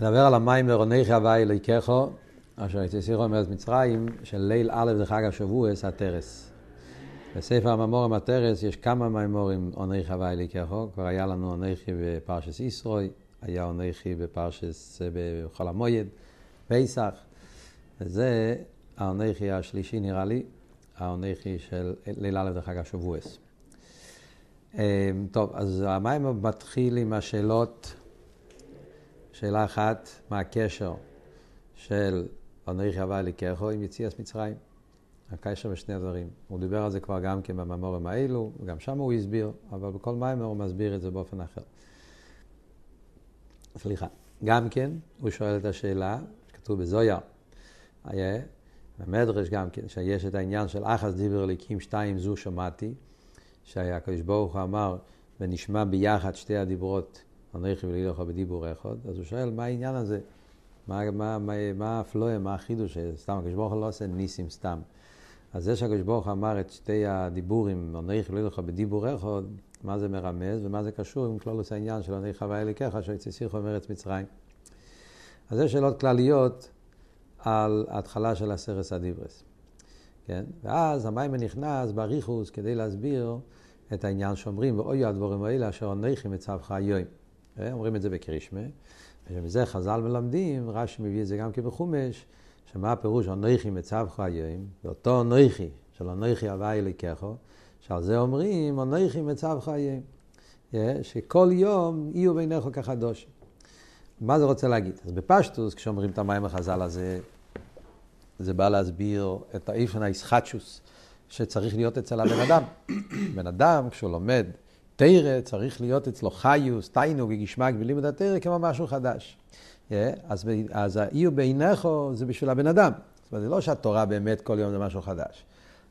נדבר על המים ורונכי הוואי אלוהיכךו, אשר יצסירו מארץ מצרים, של ליל א' זה חג השבועס, התרס. בספר הממורים התרס יש כמה מימורים עונכי הוואי אלוהיכךו, כבר היה לנו עונכי בפרשס ישרוי, היה עונכי בפרשס בחול המויד, פסח, וזה העונכי השלישי נראה לי, העונכי של ליל א' זה חג השבועס. טוב, אז המים מתחיל עם השאלות שאלה אחת, מה הקשר של אנריך הווה לקחו עם יציאס מצרים? הקשר בשני הדברים. הוא דיבר על זה כבר גם כן בממורים האלו, וגם שם הוא הסביר, אבל בכל מיימר הוא מסביר את זה באופן אחר. סליחה. גם כן, הוא שואל את השאלה, שכתוב בזויה, היה, במדרש גם כן, שיש את העניין של אחס דיבר אליקים שתיים זו שמעתי, שהקדוש ברוך הוא אמר, ונשמע ביחד שתי הדיברות אנכי ולילך בדיבור אחד, אז הוא שואל, מה העניין הזה? מה, מה, מה, מה הפלואה, מה החידוש? סתם, הקדוש ברוך הוא לא עושה ניסים סתם. אז זה שהקדוש ברוך אמר את שתי הדיבורים, אנכי ולילך בדיבור אחד, מה זה מרמז ומה זה קשור עם כלולוס העניין של אנכי חווה אליקך, שיצא סיכו מארץ מצרים. אז זה שאלות כלליות על ההתחלה של הסרס הדיברס. כן? ואז המים נכנס באריכוס כדי להסביר את העניין שאומרים, ואוי הדבורים האלה אשר אנכי מצבך היום. אומרים את זה בקרישמה, ומזה חז"ל מלמדים, רש"י מביא את זה גם כבחומש, שמה הפירוש אנכי מצבך היום, ואותו אנכי של אנכי הוואי אליקךו, שעל זה אומרים אנכי מצבך היום, שכל יום יהיו בעיניך כחדוש. מה זה רוצה להגיד? אז בפשטוס, כשאומרים את המים החז"ל הזה, זה בא להסביר את האיפן האיסחטשוס שצריך להיות אצל הבן אדם. בן אדם, כשהוא לומד תרא צריך להיות אצלו חיוס, תיינוג וגשמק בלימוד התרא כמו משהו חדש. אז, אז האי ובעינךו זה בשביל הבן אדם. זאת אומרת, זה לא שהתורה באמת כל יום זה משהו חדש.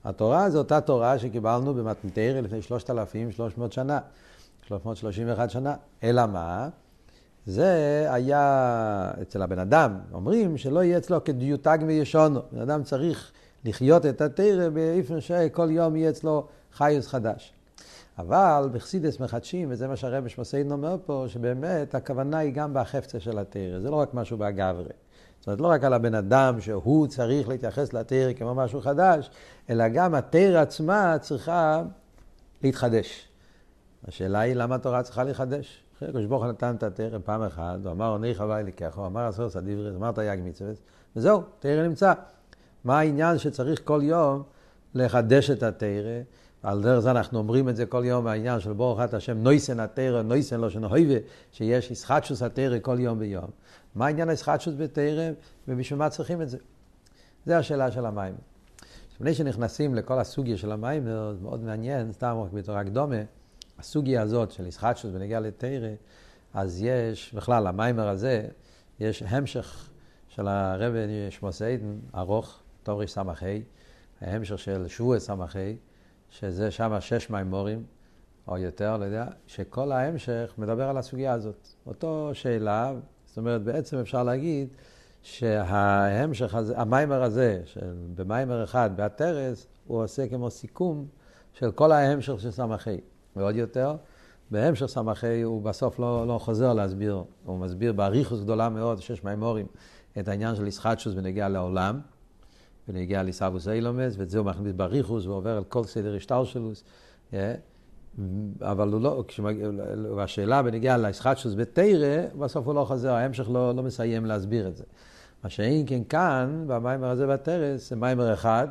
התורה זה אותה תורה שקיבלנו במתנתרא לפני 3,300 שנה, 331 שנה. אלא מה? זה היה אצל הבן אדם, אומרים שלא יהיה אצלו כדיוטג וישונו. בן אדם צריך לחיות את התרא באופן שכל יום יהיה אצלו חיוס חדש. אבל בחסידס מחדשים, וזה מה שהרבי שמוסיין אומר פה, שבאמת הכוונה היא גם בחפצה של התרא, זה לא רק משהו באגברי. זאת אומרת, לא רק על הבן אדם שהוא צריך להתייחס לתרא כמו משהו חדש, אלא גם התרא עצמה צריכה להתחדש. השאלה היא למה התורה צריכה להתחדש. אחרי הקדוש ברוך הוא נתן את התרא פעם אחת, הוא אמר עוני חווה אליכך, הוא אמר עשר סדיברי, אמר תרי"ג מצוות, וזהו, תרא נמצא. מה העניין שצריך כל יום לחדש את התרא? על דרך זה אנחנו אומרים את זה כל יום, העניין של ברוך אתה השם נויסן התרא, נויסן לא שנויבה, שיש ישחטשוס התרא כל יום ויום. מה העניין הישחטשוס בתרא, ובשביל מה צריכים את זה? זה השאלה של המים. לפני שנכנסים לכל הסוגיה של המים, זה מאוד מעניין, סתם רק בתור הקדומה, הסוגיה הזאת של ישחטשוס בנגיעה לתרא, אז יש, בכלל, המיימר הזה, יש המשך של הרבי שמוס איידן, ארוך, תורש ס"ה, ההמשך של שבוע ס"ה, שזה שם שש מימורים, או יותר, לא יודע, שכל ההמשך מדבר על הסוגיה הזאת. אותו שאלה, זאת אומרת, בעצם אפשר להגיד שההמשך הזה, המיימר הזה, במיימר אחד, בהתרס, הוא עושה כמו סיכום של כל ההמשך של סמכי. ועוד יותר, בהמשך סמכי הוא בסוף לא, לא חוזר להסביר, הוא מסביר באריכוס גדולה מאוד, שש מימורים, את העניין של ישחטשוס בנגיעה לעולם. ונגיע לסבוס אילומס, ואת זה הוא מכניס בריחוס, ועובר על כל סדר השטלשלוס. אבל הוא לא, השאלה בנגיעה לישחטשוס בתרא, בסוף הוא לא חוזר, ההמשך לא, לא מסיים להסביר את זה. מה שאין כן כאן, במיימר הזה בתרס, זה מיימר אחד,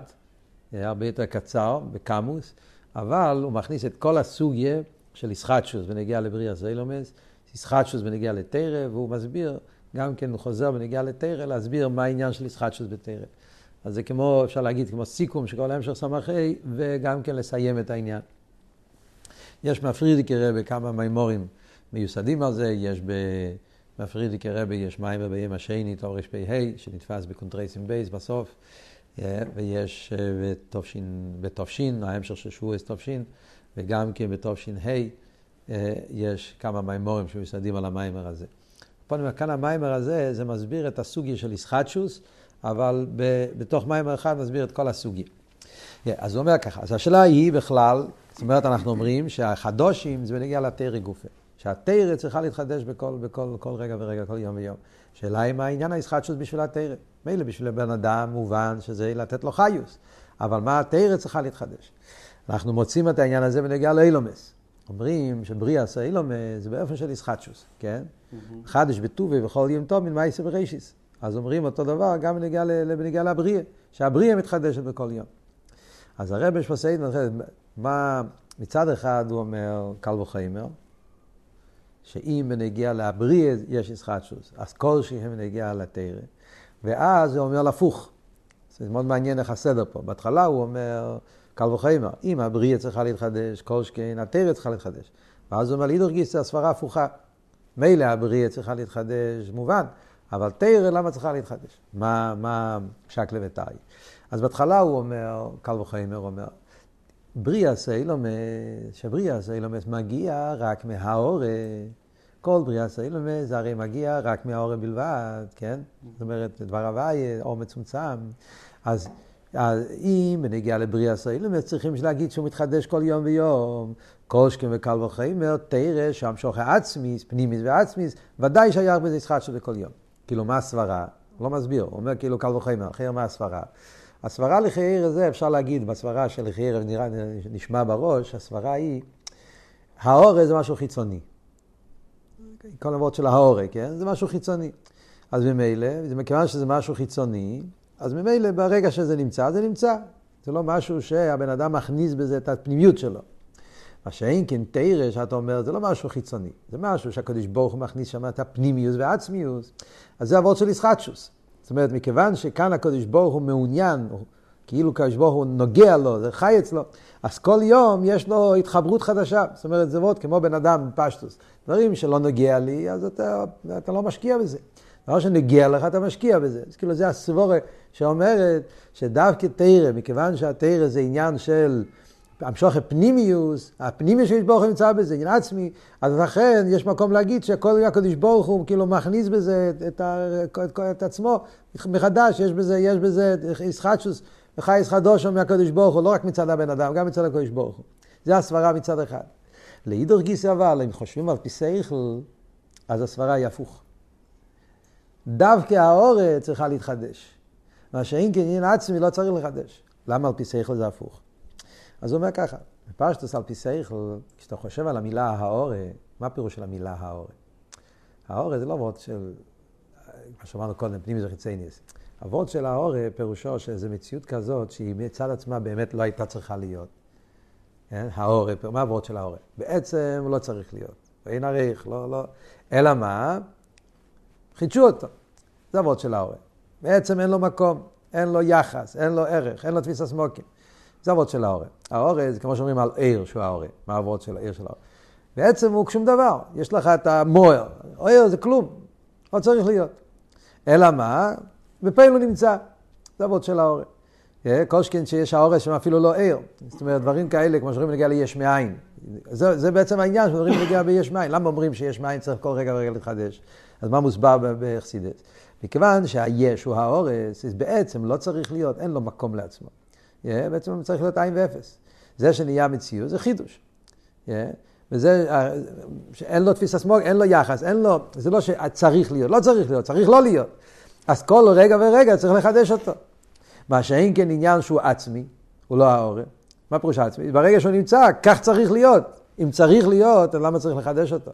הרבה יותר קצר, בקמוס, אבל הוא מכניס את כל הסוגיה של ישחטשוס בנגיעה לבריאה זיילומס, ישחטשוס בנגיעה לתרא, והוא מסביר, גם כן הוא חוזר בנגיעה לתרא, להסביר מה העניין של ישחטשוס בתרא. אז זה כמו, אפשר להגיד, כמו סיכום של כל ההמשך סמכי, וגם כן לסיים את העניין. יש מפרידיקי רבי כמה מימורים מיוסדים על זה, יש במפרידיקי רבי, יש מיימר ביום השני, תור רפ"ה, שנתפס בקונטרייסים בייס בסוף, אה, ויש אה, בתופשין, ההמשך של שבועס תופשין, וגם כן בתופשין ה', אה, יש כמה מימורים שמיוסדים על המיימר הזה. כאן המיימר הזה, זה מסביר את הסוגיה של ישחטשוס, אבל בתוך מים אחד נסביר את כל הסוגיה. Yeah, אז הוא אומר ככה, אז השאלה היא בכלל, זאת אומרת אנחנו אומרים שהחדושים זה בנגיע לתרא גופה, שהתרא צריכה להתחדש בכל, בכל, בכל רגע ורגע, כל יום ויום. שאלה היא מה העניין הישחטשות בשביל התרא. מילא בשביל הבן אדם מובן שזה לתת לו חיוס, אבל מה התרא צריכה להתחדש? אנחנו מוצאים את העניין הזה בנגיעה לאילומס. אומרים שבריאס האילומס זה באופן של ישחטשוס, כן? Mm-hmm. חדש בטובי וכל יום טוב מן מייסה בראשיס. אז אומרים אותו דבר גם בנגיעה לבריאה, שהבריאה מתחדשת בכל יום. אז הרב יש פה סיידן, מה, מצד אחד הוא אומר קל וחיימר, שאם בנגיע להבריא יש ישחטשוס, אז כל שהם בנגיע לתרא. ואז הוא אומר להפוך. זה מאוד מעניין איך הסדר פה. בהתחלה הוא אומר, קל וחיימר, אם הבריאה צריכה להתחדש, כל שכן, התרא צריכה להתחדש. ואז הוא אומר, לידור גיסא, הסברה הפוכה. מילא הבריאה צריכה להתחדש, מובן, אבל תרא למה צריכה להתחדש? מה, מה שקלה וטאי? אז בהתחלה הוא אומר, קל וחיימר אומר, בריאה סיילומס, שבריאה סיילומס מגיע רק מהאורא. כל בריאה סיילומס זה הרי מגיע רק מהאורא בלבד, כן? זאת אומרת, דבר הוואי, אור מצומצם. אז, אז אם בנגיע לבריאה סיילומס צריכים להגיד שהוא מתחדש כל יום ויום. קושקין וקל וחיימר, תרא שהמשוך העצמיס, פנימיס ועצמיס, ודאי שייך בזה ישחט שלו בכל יום. כאילו, מה הסברה? לא מסביר, הוא אומר כאילו קל וחיימר, אחר מה הסברה? הסברה לחייר הזה, אפשר להגיד, בסברה של לחייר נראה, נשמע בראש, הסברה היא, האורז זה משהו חיצוני. כל הוורד של האורז, כן? זה משהו חיצוני. אז ממילא, מכיוון שזה משהו חיצוני, אז ממילא ברגע שזה נמצא, זה נמצא. זה לא משהו שהבן אדם מכניס בזה את הפנימיות שלו. מה שאין כן תרא, שאתה אומר, זה לא משהו חיצוני. זה משהו שהקדוש ברוך הוא מכניס שם את הפנימיוס והעצמיוס. אז זה הוורד של ישחטשוס. זאת אומרת, מכיוון שכאן הקדוש ברוך הוא מעוניין, כאילו הקדוש ברוך הוא נוגע לו, זה חי אצלו, אז כל יום יש לו התחברות חדשה. זאת אומרת, זה מאוד כמו בן אדם פשטוס. דברים שלא נוגע לי, אז אתה, אתה לא משקיע בזה. דבר שנגיע לך, אתה משקיע בזה. אז כאילו זה הסבורה שאומרת שדווקא תרא, מכיוון שהתרא זה עניין של... המשוך הפנימיוס, הפנימיוס שיש ברוך הוא נמצא בזה, עניין עצמי, אז לכן יש מקום להגיד שכל הקדוש ברוך הוא כאילו מכניס בזה את, את, את, את עצמו מחדש, יש בזה, יש בזה ישחטשוס, וחי ישחדושו מהקדוש ברוך הוא, לא רק מצד הבן אדם, גם מצד הקדוש ברוך הוא. זה הסברה מצד אחד. לאידור גיסא אבל, אם חושבים על פיסייכל, אז הסברה היא הפוך. דווקא האורץ צריכה להתחדש. מה שאם כן עניין עצמי לא צריך לחדש. למה על פיסייכל זה הפוך? אז הוא אומר ככה, בפשטוס על פי שכל, כשאתה חושב על המילה האורה, מה הפירוש של המילה האורה? האורה זה לא וורד של, מה שאמרנו קודם, פנימי וחיצייניס. הוורד של האורה פירושו שזה מציאות כזאת שהיא מצד עצמה באמת לא הייתה צריכה להיות. כן? האורה, מה הוורד של האורה? בעצם לא צריך להיות. אין עריך, לא, לא. אלא מה? חידשו אותו. זה הוורד של האורה. בעצם אין לו מקום, אין לו יחס, אין לו ערך, אין לו תפיסה סמוקים. זה הוורד של האורן. האורן זה כמו שאומרים על עיר שהוא האורן. מה הוורד של העיר של האורן? בעצם הוא שום דבר. יש לך את המוער. עיר זה כלום. לא צריך להיות. אלא מה? בפעיל הוא נמצא. זה הוורד של האורן. כל שכן שיש האורן שם אפילו לא עיר. זאת אומרת, דברים כאלה, כמו שאומרים להגיע ליש מאין. זה, זה בעצם העניין, שדברים להגיע ביש מאין. למה אומרים שיש מאין צריך כל רגע ורגע להתחדש? אז מה מוסבר בחסידס? מכיוון שהיש הוא האורס, בעצם לא צריך להיות, אין לו מקום לעצמו. Yeah, בעצם צריך להיות עין ואפס. זה שנהיה מציאות זה חידוש. Yeah, וזה, אה, שאין לו תפיסה סמוג, אין לו יחס, אין לו, זה לא שצריך להיות, לא צריך להיות, צריך לא להיות. אז כל רגע ורגע צריך לחדש אותו. מה שאין כן עניין שהוא עצמי, הוא לא העורף. מה פירוש עצמי? ברגע שהוא נמצא, כך צריך להיות. אם צריך להיות, למה צריך לחדש אותו?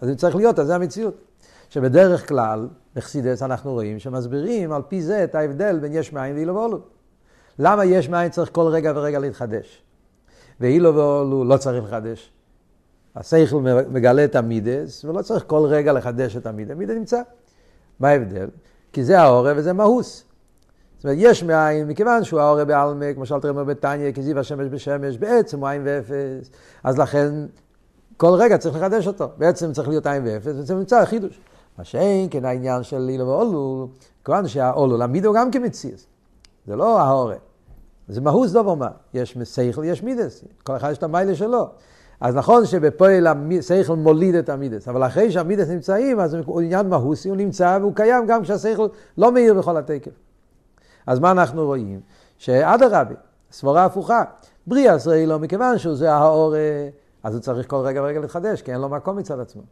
אז אם צריך להיות, אז זה המציאות. שבדרך כלל, בחסידס אנחנו רואים שמסבירים על פי זה את ההבדל בין יש מאין ואילו ואולו. למה יש מאין צריך כל רגע ורגע להתחדש? ואילו ואולו לא צריך לחדש. השכל מגלה את המידס, ולא צריך כל רגע לחדש את המידס. המידס נמצא. מה ההבדל? כי זה העורב וזה מהוס. זאת אומרת, יש מאין, מכיוון שהוא העורב בעלמא, כמו שאלת רמר בתניא, כי זיו השמש בשמש, בעצם הוא עין ואפס. אז לכן, כל רגע צריך לחדש אותו. בעצם צריך להיות עין ואפס, וזה נמצא החידוש. מה שאין, כן העניין של אילו ואולו, כמובן שהאולו, למידו גם כמציאס. זה לא העורב. זה מהוס דובר מה, יש שכל, יש מידס, כל אחד יש את המיילה שלו. אז נכון שבפועל השכל מוליד את המידס, אבל אחרי שהמידס נמצאים, אז הוא עניין מהוסי, הוא נמצא והוא קיים גם כשהשכל לא מאיר בכל התקף. אז מה אנחנו רואים? שאדרבה, סבורה הפוכה, בריאה ישראלו, מכיוון שזה האור, אז הוא צריך כל רגע ורגע להתחדש, כי אין לו מקום מצד עצמו.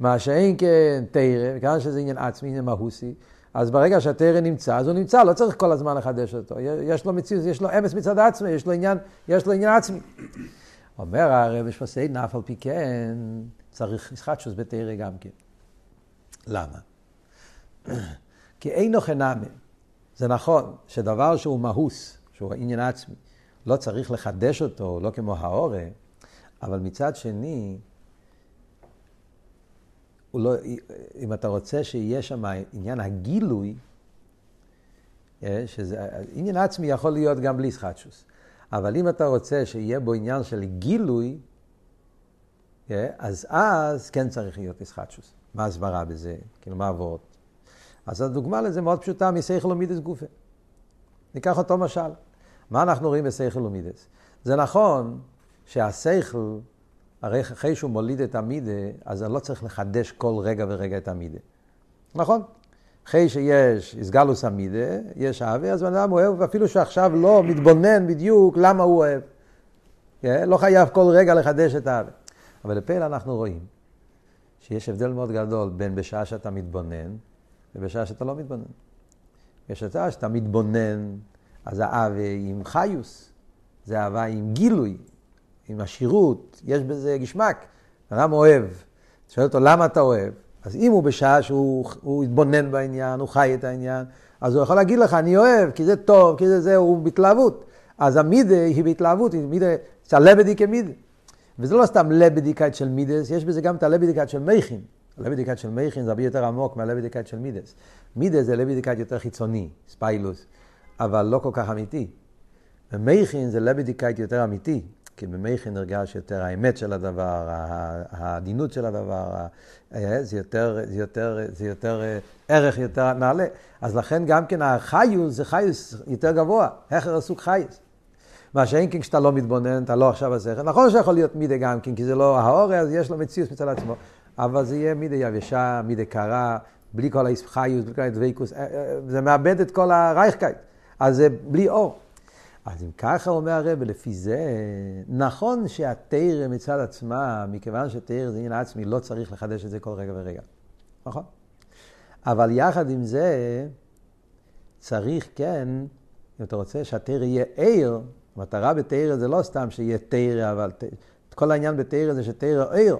מה שאין כן תרא, וכאן שזה עניין עצמי, עניין מהוסי, אז ברגע שהתרא נמצא, אז הוא נמצא, לא צריך כל הזמן לחדש אותו. יש לו מציאות, יש לו אמס מצד עצמי, יש לו עניין, יש לו עניין עצמי. אומר הרב שפוסי נף על פי כן, צריך ישחטשוס בתרא גם כן. למה? כי אין נוכן נמי. זה נכון שדבר שהוא מהוס, שהוא עניין עצמי, לא צריך לחדש אותו, לא כמו האורה, אבל מצד שני, לא, אם אתה רוצה שיהיה שם עניין הגילוי, אה, שזה, עניין עצמי יכול להיות גם בלי סחטשוס. אבל אם אתה רוצה שיהיה בו עניין של גילוי, אה, אז אז כן צריך להיות איסחטשוס. מה הסברה בזה? כאילו, מה עבוד? אז הדוגמה לזה מאוד פשוטה מסייכל ומידס גופה. ניקח אותו משל. מה אנחנו רואים בסייכל ומידס? זה נכון שהסייכל, הרי אחרי שהוא מוליד את המידה, אז אני לא צריך לחדש כל רגע ורגע את המידה. נכון? אחרי שיש איסגלוס המידה, יש אהבה, אז בן אדם אוהב, ואפילו שעכשיו לא מתבונן בדיוק למה הוא אוהב. כן? לא חייב כל רגע לחדש את האהבה. אבל לפעמים אנחנו רואים שיש הבדל מאוד גדול בין בשעה שאתה מתבונן ובשעה שאתה לא מתבונן. בשעה שאתה מתבונן, אז האהבה עם חיוס, זה אהבה עם גילוי, עם עשירות, יש בזה גשמק. אדם אוהב, שואל אותו למה אתה אוהב? אז אם הוא בשעה שהוא התבונן בעניין, הוא חי את העניין, אז הוא יכול להגיד לך, אני אוהב, כי זה טוב, כי זה זה, הוא בהתלהבות. אז המידה היא בהתלהבות, היא מידה, זה הלבדי כמידה. וזה לא סתם לבדיקת של מידס, יש בזה גם את הלבדיקת של מייכין. הלבדיקת של מייכין זה הרבה יותר עמוק מהלבדיקת של מידס. מידס זה לבדיקת יותר חיצוני, ספיילוס, אבל לא כל כך אמיתי. ומייכין זה לבדיקת יותר אמיתי, כי במייכין נרגש יותר האמת של הדבר, העדינות של הדבר, אה, זה יותר, זה יותר, זה יותר אה, ערך יותר נעלה. אז לכן גם כן החיוס זה חיוס יותר גבוה, הכר הסוג חיוס. מה שאין כן כשאתה לא מתבונן, אתה לא עכשיו בשכל. נכון שיכול להיות מידה גם כן, כי זה לא האוריה, אז יש לו מציאות מצד עצמו. אבל זה יהיה מידה יבשה, מידה קרה, בלי כל האיסחיוס, בלי כל הדבקוס, אה, זה מאבד את כל הרייכקייט. אז זה בלי אור. אז אם ככה אומר הרב, לפי זה, נכון שהתרא מצד עצמה, מכיוון שתרא זה עניין עצמי, לא צריך לחדש את זה כל רגע ורגע. נכון? אבל יחד עם זה, צריך כן, אם אתה רוצה שהתרא יהיה ער, המטרה בתרא זה לא סתם שיהיה תרא, אבל כל העניין בתרא זה שתרא ער,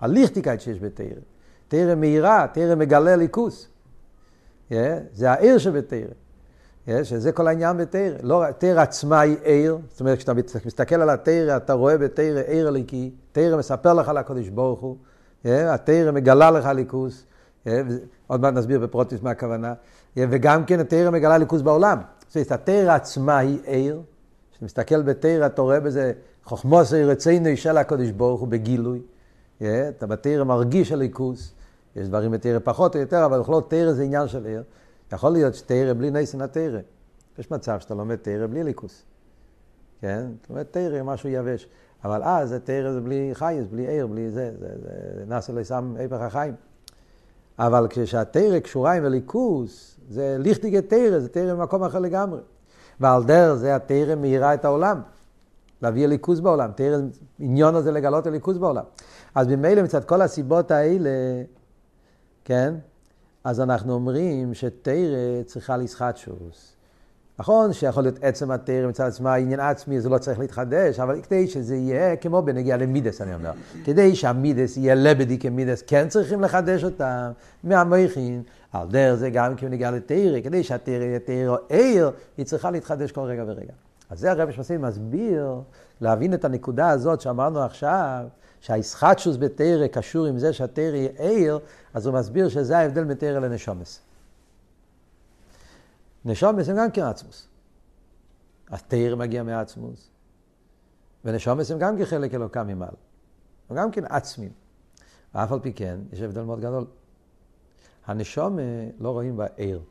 הליכטיקייט שיש בתרא. תרא מהירה, תרא מגלה ליכוס. Yeah, זה הער שבתרא. Yeah, שזה כל העניין בתרא. לא, תרא עצמה היא ער, זאת אומרת, כשאתה מסתכל על התרא, אתה רואה בתרא ער הליקי, תרא מספר לך על הקודש ברוך הוא, yeah, התרא מגלה לך ליכוס, yeah, עוד מעט נסביר בפרוטיס מה הכוונה, וגם כן התרא מגלה ליכוס בעולם. זאת אומרת, התרא עצמה היא ער, כשאתה מסתכל בתרא, אתה רואה בזה חוכמוסי רצינו של הקודש ברוך הוא בגילוי. אתה בתרא מרגיש הליכוס, יש דברים בתרא פחות או יותר, אבל בכלל תרא זה עניין של ער. יכול להיות שתרא בלי נסן התרא. יש מצב שאתה לומד תרא בלי ליכוס. כן? אתה לומד תרא, משהו יבש. אבל אז תרא זה בלי חייס, בלי ער, בלי זה, זה, זה נעשה לסם הפך החיים. אבל כשהתרא קשורה עם הליכוס, זה ליכטיגי תרא, זה תרא במקום אחר לגמרי. ועל דרך זה התרא מאירה את העולם. להביא הליכוז בעולם. תרא, עניון הזה לגלות הליכוז בעולם. אז ממילא מצד כל הסיבות האלה, כן? אז אנחנו אומרים שתרא צריכה לסחט שוס. נכון שיכול להיות עצם התרא מצד עצמה, עניין עצמי, זה לא צריך להתחדש, אבל כדי שזה יהיה כמו בנגיע למידס, אני אומר. כדי שהמידס יהיה לבדי כמידס, כן צריכים לחדש אותם מהמכין, על דרך זה גם נגיע לתרא, כדי שהתרא יהיה תרא עיר, היא צריכה להתחדש כל רגע ורגע. אז זה הרב שמסים מסביר, להבין את הנקודה הזאת שאמרנו עכשיו, שהאיסחטשוס בתרא קשור עם זה שהתרא היא עיר, אז הוא מסביר שזה ההבדל בין תרא לנשומס. נשומס הם גם כן עצמוס. התרא מגיע מעצמוס. ונשומס הם גם כחלק אלוקם ממעל. הם גם כן עצמים. ואף על פי כן, יש הבדל מאוד גדול. הנשומה לא רואים בה עיר.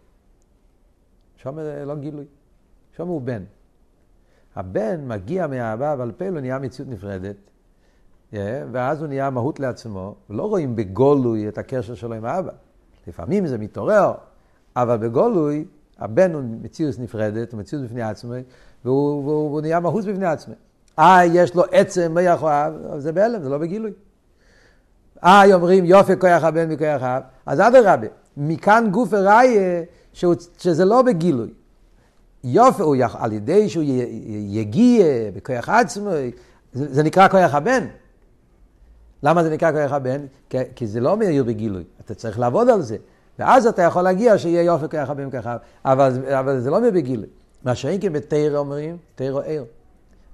זה לא גילוי. נשומה הוא בן. הבן מגיע מהאבא, אבל פה הוא נהיה מציאות נפרדת, ואז הוא נהיה מהות לעצמו, ולא רואים בגולוי את הקשר שלו עם האבא. לפעמים זה מתעורר, אבל בגולוי הבן הוא מציאות נפרדת, הוא מציאות בפני עצמו, והוא, והוא, והוא נהיה מהות בפני עצמו. אה, יש לו עצם מח או אב, זה בהלם, זה לא בגילוי. אה, אומרים יופי כוח הבן מכוח האב, אז אדרבה, מכאן גוף הראיה שזה לא בגילוי. יופי הוא יח, על ידי שהוא יגיע בכוח עצמו, זה, זה נקרא כוח הבן. למה זה נקרא כוח הבן? כי, כי זה לא מאיר בגילוי, אתה צריך לעבוד על זה. ואז אתה יכול להגיע שיהיה יופי כוח הבן הבן, אבל, אבל זה לא מאיר בגילוי. מה שאין כן בתרא אומרים, תרא ער.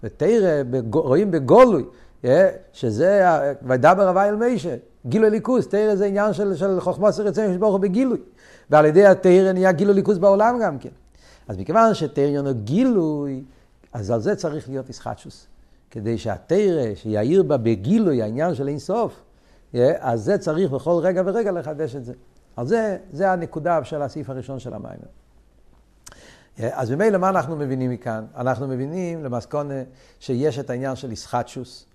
ותרא רואים בגולוי, אה, שזה וידבר הווי אל מישה, גילוי ליכוס, תרא זה עניין של, של חוכמה סרצים ברוך הוא בגילוי. ועל ידי התרא נהיה גילוי ליכוס בעולם גם כן. אז מכיוון שתרא הוא גילוי, אז על זה צריך להיות ישחטשוס. כדי שהתרא, שיאיר בה בגילוי העניין של אינסוף, אה, אז זה צריך בכל רגע ורגע לחדש את זה. אז זה, זה הנקודה של הסעיף הראשון של המים. אה, אז ממילא מה אנחנו מבינים מכאן? אנחנו מבינים למסקונה שיש את העניין של ישחטשוס,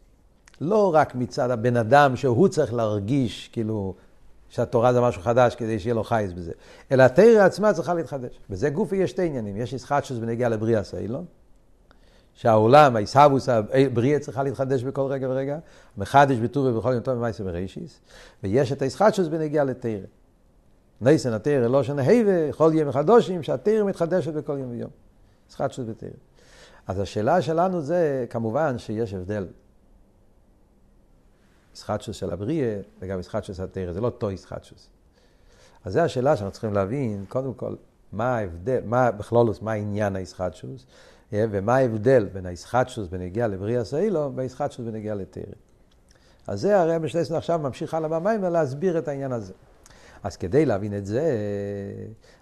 לא רק מצד הבן אדם שהוא צריך להרגיש כאילו שהתורה זה משהו חדש כדי שיהיה לו חייס בזה, אלא התרא עצמה צריכה להתחדש. בזה גופי יש שתי עניינים, יש ישחטשוס בנגיעה לבריאה סיילון, שהעולם, העיסאוווס, הבריאה צריכה להתחדש בכל רגע ורגע, מחדש בטוב ובכל יום טוב ומייסר בראשיס, ויש את הישחטשוס בנגיעה לתרא. נייסן התרא לא שנהיבה, כל יום מחדושים, שהתרא מתחדשת בכל יום ויום. ישחטשוס בתרא. אז השאלה שלנו זה, כמובן שיש הבדל. ישחטשוס של הבריאה וגם ישחטשוס התרא, זה לא אותו ישחטשוס. אז זו השאלה שאנחנו צריכים להבין, קודם כל, מה ההבדל, מה בכלולוס, מה עניין הישחטשוס, ומה ההבדל בין הישחטשוס בנגיעה לבריאה סיילו והישחטשוס בנגיעה לתרא. אז זה הרי משלסנו עכשיו ממשיך הלאה במים להסביר את העניין הזה. אז כדי להבין את זה,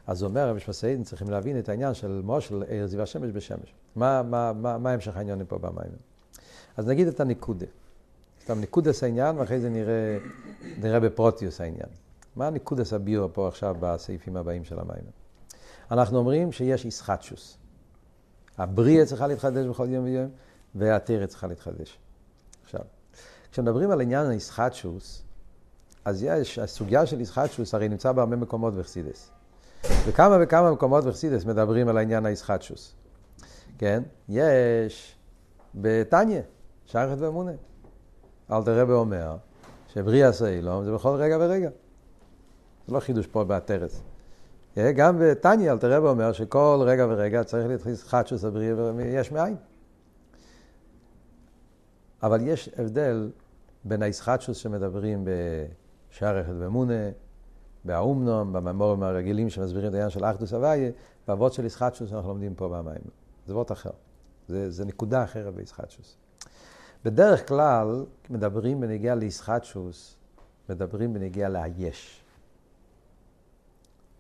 אז אומר רבי שמסעידן, צריכים להבין את העניין של מושל עיר זיו השמש בשמש. מה, מה, מה, מה המשך העניינים פה במים? אז נגיד את הניקודה. סתם ניקודס העניין, ואחרי זה נראה, נראה בפרוטיוס העניין. מה ניקודס הביור פה עכשיו בסעיפים הבאים של המים? אנחנו אומרים שיש איסחטשוס. הבריאה צריכה להתחדש בכל יום ויום, והתרא צריכה להתחדש. עכשיו, כשמדברים על עניין האיסחטשוס, אז יש, הסוגיה של איסחטשוס הרי נמצא בהרבה מקומות בחסידס. וכמה וכמה מקומות בחסידס מדברים על העניין האיסחטשוס. כן? יש בתניא, שייכת ואמונה. אלתר רבי אומר שבריאה סיילום זה בכל רגע ורגע. זה לא חידוש פה בעטרת. גם בתניא אלתר רבי אומר שכל רגע ורגע צריך להתחיל חדשוס הבריאה ויש מאין. אבל יש הבדל בין האיסחטשוס שמדברים בשערכת ומונה, באומנום, בממורים הרגילים שמסבירים את העניין של אחדוס הוויה, והאבות של איסחטשוס שאנחנו לומדים פה במים. זה אבות אחר. זה, זה נקודה אחרת באיסחטשוס. בדרך כלל, מדברים בנגיעה לישחטשוס, מדברים בנגיעה לאייש.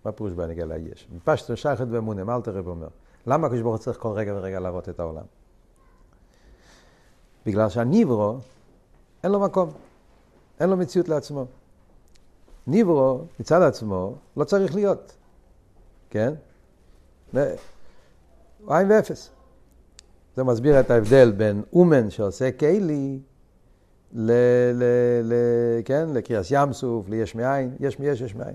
מה פירוש בנגיעה לאייש? מפשטו שייכת ואמונה, מה אלתר רב אומר? למה הקדוש ברוך הוא צריך כל רגע ורגע להראות את העולם? בגלל שהניברו, אין לו מקום, אין לו מציאות לעצמו. ניברו, מצד עצמו, לא צריך להיות, כן? הוא עין ואפס. זה מסביר את ההבדל בין אומן שעושה כלי, ל, ל, ל, כן, לקריאס ים סוף, ליש מאין, יש מיש, יש מאין.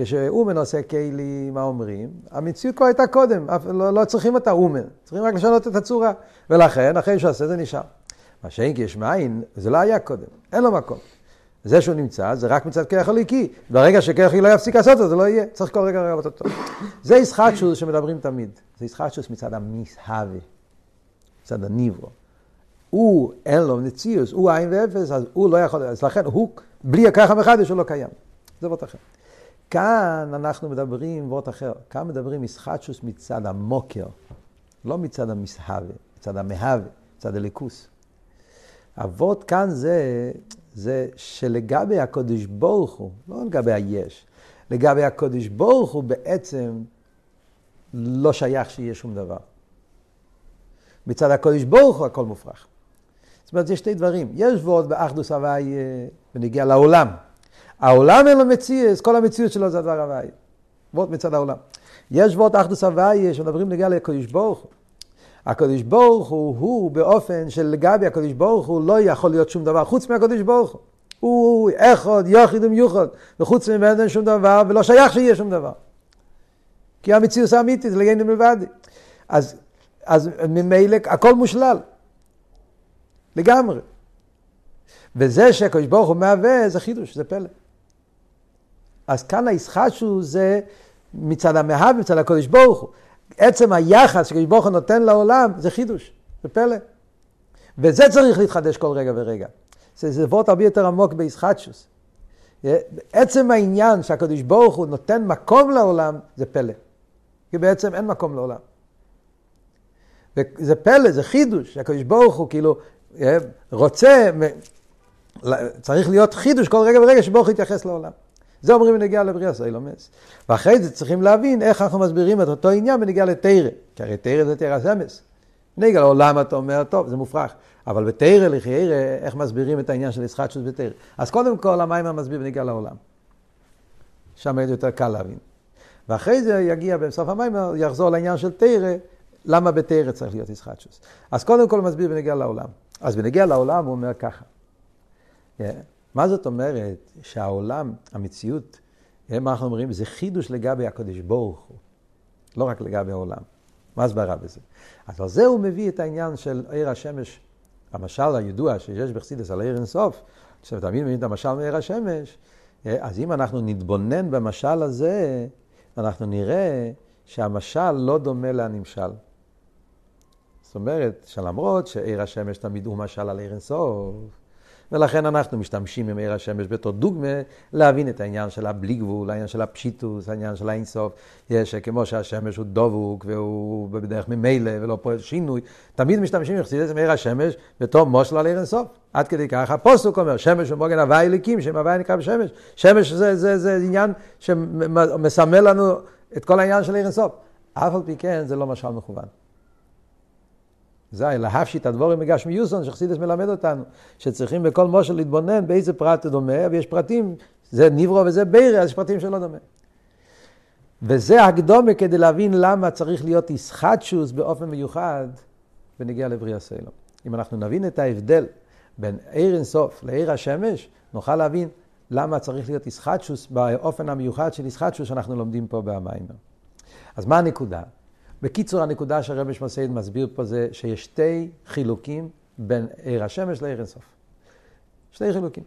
כשאומן עושה כלי, מה אומרים? המציאות כבר הייתה קודם, לא, לא צריכים את האומן, צריכים רק לשנות את הצורה. ולכן, אחרי שעושה זה נשאר. מה שאין כי יש מאין, זה לא היה קודם, אין לו מקום. זה שהוא נמצא, זה רק מצד כרך הליקי. ברגע שכרך הליקי לא יפסיק לעשות את זה, לא יהיה. צריך כל רגע לראות אותו. זה ישחטשוס שמדברים תמיד. זה ישחטשוס מצד המסהווה. מצד הניברו. הוא, אין לו נציוס, הוא עין ואפס, אז הוא לא יכול, אז לכן הוא, בלי הככה מחדש הוא לא קיים. זה וורט אחר. כאן אנחנו מדברים וורט אחר, כאן מדברים מסחטשוס מצד המוקר, לא מצד המסהווה, מצד המהווה, מצד הליכוס. אבות כאן זה, זה שלגבי הקודש ברוך הוא, לא לגבי היש, לגבי הקודש ברוך הוא בעצם לא שייך שיהיה שום דבר. מצד הקודש ברוך הוא הכל מופרך. זאת אומרת, יש שתי דברים. יש ועוד באחדוס הוואי ונגיע לעולם. העולם אין לו מציאות, כל המציאות שלו זה הדבר הוואי. ועוד מצד העולם. יש ועוד אחדוס הוואי שמדברים לגבי לקודש ברוך הוא. הקודש ברוך הוא, הוא באופן שלגבי הקודש ברוך הוא לא יכול להיות שום דבר חוץ מהקודש ברוך הוא. הוא אחד, יחיד ומיוחד, וחוץ ממנו אין שום דבר, ולא שייך שיהיה שום דבר. כי המציאות האמיתית זה לגמרי מלבד. אז אז ממילא הכל מושלל. לגמרי. וזה שהקדוש ברוך הוא מהווה זה חידוש, זה פלא. אז כאן הישחשו זה מצד המהווה, מצד הקדוש ברוך הוא. עצם היחס שקדוש ברוך הוא נותן לעולם זה חידוש, זה פלא. וזה צריך להתחדש כל רגע ורגע. זה, זה וורט הרבה יותר עמוק בישחטשוס. עצם העניין שהקדוש ברוך הוא נותן מקום לעולם, זה פלא. כי בעצם אין מקום לעולם. וזה פלא, זה חידוש, שהקדוש ברוך הוא כאילו רוצה, צריך להיות חידוש כל רגע ורגע שברוך הוא יתייחס לעולם. זה אומרים בנגיעה לבריאה סיילומס. ואחרי זה צריכים להבין איך אנחנו מסבירים את אותו עניין בנגיעה לתרא. כי הרי תרא זה תרא סמס. נגע לעולם אתה אומר, טוב, זה מופרך. אבל בתרא לחיירא, איך מסבירים את העניין של ישחטשוס בתרא? אז קודם כל המים מסביר בנגיעה לעולם. שם יותר קל להבין. ואחרי זה יגיע בסוף המים, יחזור לעניין של תרא, למה בתרא צריך להיות ישחטשוס. אז קודם כל מסביר בנגיעה לעולם. אז בנגיעה לעולם הוא אומר ככה. Yeah. מה זאת אומרת שהעולם, המציאות, מה אנחנו אומרים? זה חידוש לגבי הקדוש ברוך הוא, לא רק לגבי העולם. מה הסברה בזה? אז על זה הוא מביא את העניין של עיר השמש, המשל הידוע שיש בחסידס על עיר אינסוף, שתמיד מבין את המשל מעיר השמש, אז אם אנחנו נתבונן במשל הזה, אנחנו נראה שהמשל לא דומה לנמשל. זאת אומרת, שלמרות שעיר השמש תמיד הוא משל על עיר אינסוף, ולכן אנחנו משתמשים עם עיר השמש בתור דוגמה להבין את העניין של הבלי גבול, העניין של הפשיטוס, העניין של האינסוף. יש כמו שהשמש הוא דבוק והוא בדרך ממילא ולא פועל שינוי, תמיד משתמשים עם עיר השמש בתור מושל על עיר אינסוף. עד כדי כך הפוסוק אומר, שמש הוא מוגן הוואי אליקים, שם הוואי נקרא בשמש. שמש זה, זה, זה עניין שמסמל לנו את כל העניין של עיר אינסוף. אף על פי כן זה לא משל מכוון. זה להפשיט הדבורים מגשמיוסון, שחסידס מלמד אותנו, שצריכים בכל מושל להתבונן באיזה פרט הוא דומה, ויש פרטים, זה ניברו וזה בירה, אז יש פרטים שלא דומה. וזה הקדומה כדי להבין למה צריך להיות איסחטשוס באופן מיוחד בנגיע לבריאה סיילום. אם אנחנו נבין את ההבדל בין עיר אינסוף לעיר השמש, נוכל להבין למה צריך להיות איסחטשוס באופן המיוחד של איסחטשוס שאנחנו לומדים פה במים. אז מה הנקודה? בקיצור, הנקודה שהרבי שמסעיד מסביר פה זה שיש שתי חילוקים בין עיר השמש לעיר אינסוף. שתי חילוקים.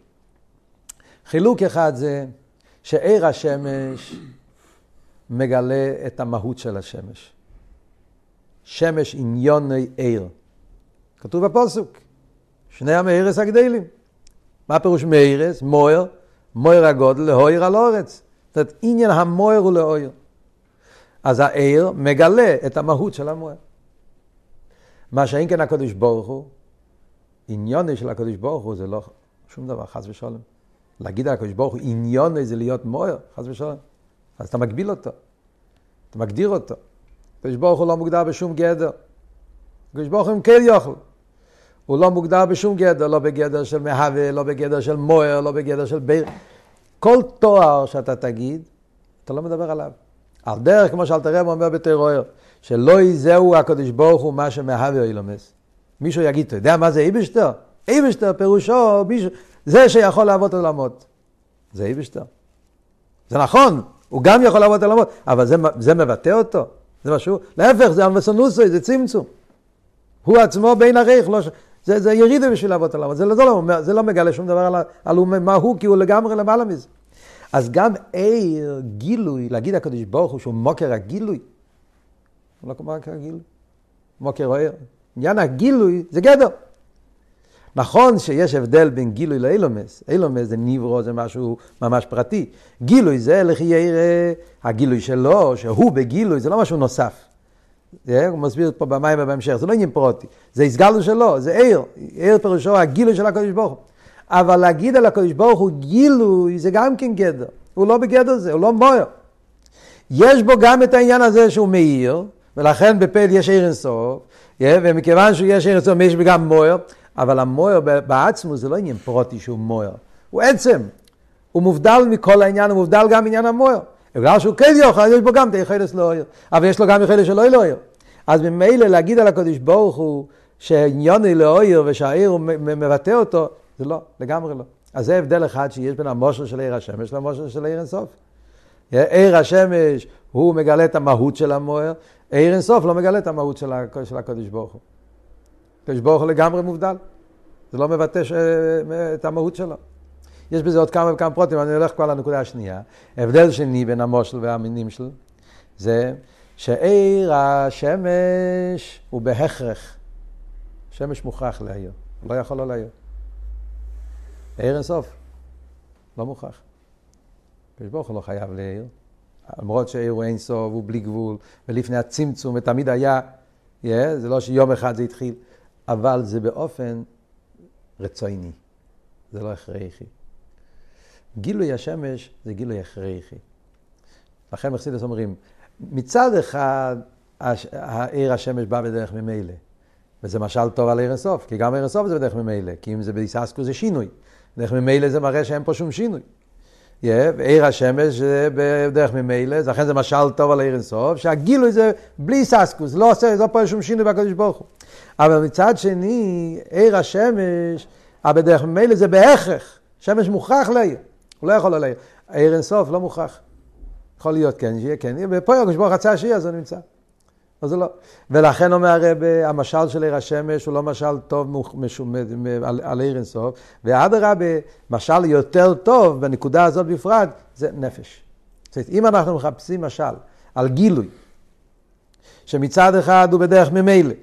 חילוק אחד זה שעיר השמש מגלה את המהות של השמש. שמש עניוני עיר. כתוב בפוסוק, שני המאירס הגדלים. מה פירוש מאירס? מויר, מויר הגודל להויר על אורץ. זאת אומרת, עניין המויר הוא להויר. אז העיר מגלה את המהות של המוער. מה שאין כן הקדוש ברוך הוא, עניוני של הקדוש ברוך הוא זה לא שום דבר, חס ושלום. להגיד על הקדוש ברוך הוא עניוני זה להיות מוער, חס ושלום. אז אתה מגביל אותו, אתה מגדיר אותו. הקדוש ברוך הוא לא מוגדר בשום גדר. הקדוש ברוך הוא כן יוכל. הוא לא מוגדר בשום גדר, לא בגדר של מהווה, לא בגדר של מוער, לא בגדר של בר. כל תואר שאתה תגיד, אתה לא מדבר עליו. על דרך, כמו שאלתר רב אומר בטרור, שלא יזהו הקדוש ברוך הוא מה שמהווה אילומס. מישהו יגיד, אתה יודע מה זה איבשטר? איבשטר פירושו זה שיכול לעבוד עולמות. זה איבשטר. זה נכון, הוא גם יכול לעבוד עולמות, אבל זה, זה מבטא אותו. זה משהו, להפך, זה אלמסונוסוי, זה צמצום. הוא עצמו בין הריח, לא, זה, זה ירידה בשביל לעבוד עולמות. זה, זה, לא, זה לא מגלה שום דבר על, על מה הוא, כי הוא לגמרי למעלה מזה. אז גם עיר, גילוי, להגיד הקדוש ברוך הוא שהוא מוקר הגילוי, הוא לא מוקר הגילוי, מוקר או עיר. עניין הגילוי זה גדר. נכון שיש הבדל בין גילוי לאילומס, אילומס זה ניברו, זה משהו ממש פרטי. גילוי זה לכי ירא, הגילוי שלו, שהוא בגילוי, זה לא משהו נוסף. זה, הוא מסביר פה במים ובהמשך, זה לא עניין פרוטי, זה הסגלו שלו, זה עיר, עיר פירושו הגילוי של הקדוש ברוך הוא. אבל להגיד על הקדוש ברוך הוא גילוי זה גם כן גדר. הוא לא בגדר זה, הוא לא מויר. יש בו גם את העניין הזה שהוא מאיר, ולכן בפל יש עיר אינסוף, ומכיוון שיש עיר אינסוף יש גם מויר, אבל המויר בעצמו זה לא עניין פרוטי שהוא מויר, הוא עצם. הוא מובדל מכל העניין, הוא מובדל גם מעניין המויר. בגלל שהוא כן יוכל, יש בו גם את היכולת לא עיר, אבל יש לו גם יכולת שלא לא עיר. אז ממילא להגיד על הקדוש ברוך הוא שעניוני לא עיר ושהעיר הוא מבטא אותו, זה לא, לגמרי לא. אז זה הבדל אחד שיש בין המושר של עיר השמש למושר של עיר אינסוף. עיר השמש הוא מגלה את המהות של המוער, עיר אינסוף לא מגלה את המהות של, הקדוש ברוך הוא. הקדוש ברוך הוא לגמרי מובדל. זה לא מבטא ש... את המהות שלו. יש בזה עוד כמה וכמה פרוטים, אני הולך כבר לנקודה השנייה. הבדל שני בין המושל והמינים שלו, זה שעיר השמש הוא בהכרח. שמש מוכרח להעיר, לא יכול לא להעיר. עיר אינסוף, לא מוכרח. הקדוש ברוך הוא לא חייב להעיר. למרות שעיר הוא אינסוף, הוא בלי גבול, ולפני הצמצום, ותמיד היה, yeah, זה לא שיום אחד זה התחיל, אבל זה באופן רצוני, זה לא הכרחי. גילוי השמש זה גילוי הכרחי. לכן מחסידס אומרים, מצד אחד עיר השמש בא בדרך ממילא, וזה משל טוב על עיר הסוף, כי גם עיר הסוף זה בדרך ממילא, כי אם זה ביססקו זה שינוי. דרך ממילא זה מראה שאין פה שום שינוי. Yeah, ועיר השמש זה בדרך ממילא, לכן זה משל טוב על עיר הסוף, שהגילוי זה בלי ססקוס, לא עושה, לא פה שום שינוי בקדוש ברוך הוא. אבל מצד שני, עיר השמש, בדרך ממילא זה בהכרח, שמש מוכרח לעיר. הוא לא יכול להעיר. העיר אינסוף לא מוכרח. יכול להיות כן, שיהיה כן. ופה הקדוש ברוך רצה שיהיה, אז זה נמצא. אז זה לא. ולכן אומר הרב, המשל של עיר השמש הוא לא משל טוב על, על עיר אינסוף, ואדרבה, משל יותר טוב, בנקודה הזאת בפרט, זה נפש. זאת אומרת, אם אנחנו מחפשים משל על גילוי, שמצד אחד הוא בדרך ממילא,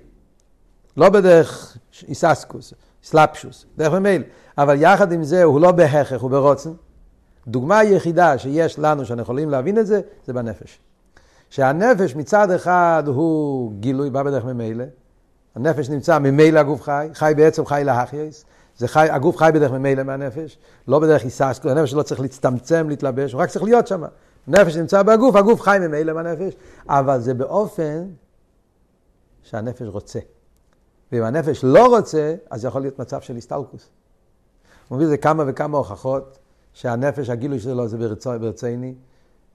לא בדרך איססקוס, סלפשוס, דרך ממילא, אבל יחד עם זה הוא לא בהכרח, הוא ברוצן, דוגמה היחידה שיש לנו שאנחנו יכולים להבין את זה, זה בנפש. שהנפש מצד אחד הוא גילוי, בא בדרך ממילא, הנפש נמצא ממילא הגוף חי, חי בעצם חי להחייס, זה חי, הגוף חי בדרך ממילא מהנפש, לא בדרך היססקו, הנפש לא צריך להצטמצם, להתלבש, הוא רק צריך להיות שם. הנפש נמצא בגוף, הגוף חי ממילא מהנפש, אבל זה באופן שהנפש רוצה. ואם הנפש לא רוצה, אז יכול להיות מצב של הסטלקוס. הוא מביא לזה כמה וכמה הוכחות. שהנפש, הגילוי שלו זה ברצוני.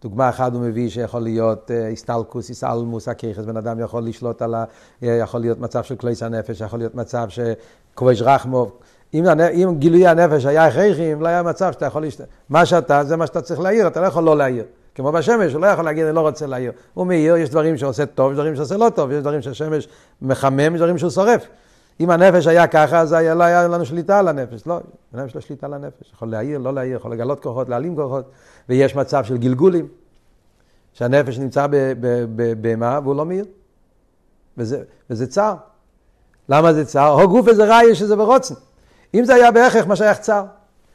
דוגמה אחת הוא מביא שיכול להיות איסטלקוס, איסלמוס, הכיכס, בן אדם יכול לשלוט על ה... יכול להיות מצב של קלייס הנפש, יכול להיות מצב שכובש רחמוב. אם, אם גילוי הנפש היה הכרחי, לא היה מצב שאתה יכול להשת... מה שאתה, זה מה שאתה צריך להעיר, אתה לא יכול לא להעיר. כמו בשמש, הוא לא יכול להגיד, אני לא רוצה להעיר. הוא מעיר, יש דברים שעושה טוב, יש דברים שעושה לא טוב, יש דברים שהשמש מחמם, יש דברים שהוא שורף. אם הנפש היה ככה, אז היה, לא היה לנו שליטה על הנפש. לא, הנפש לא שליטה על הנפש. יכול להעיר, לא להעיר, יכול לגלות כוחות, להעלים כוחות, ויש מצב של גלגולים, שהנפש נמצא בבהמה והוא לא מעיר. וזה, וזה צער. למה זה צער? הו גוף איזה רע יש איזה ברוצן. אם זה היה בהכרח, מה שייך צער.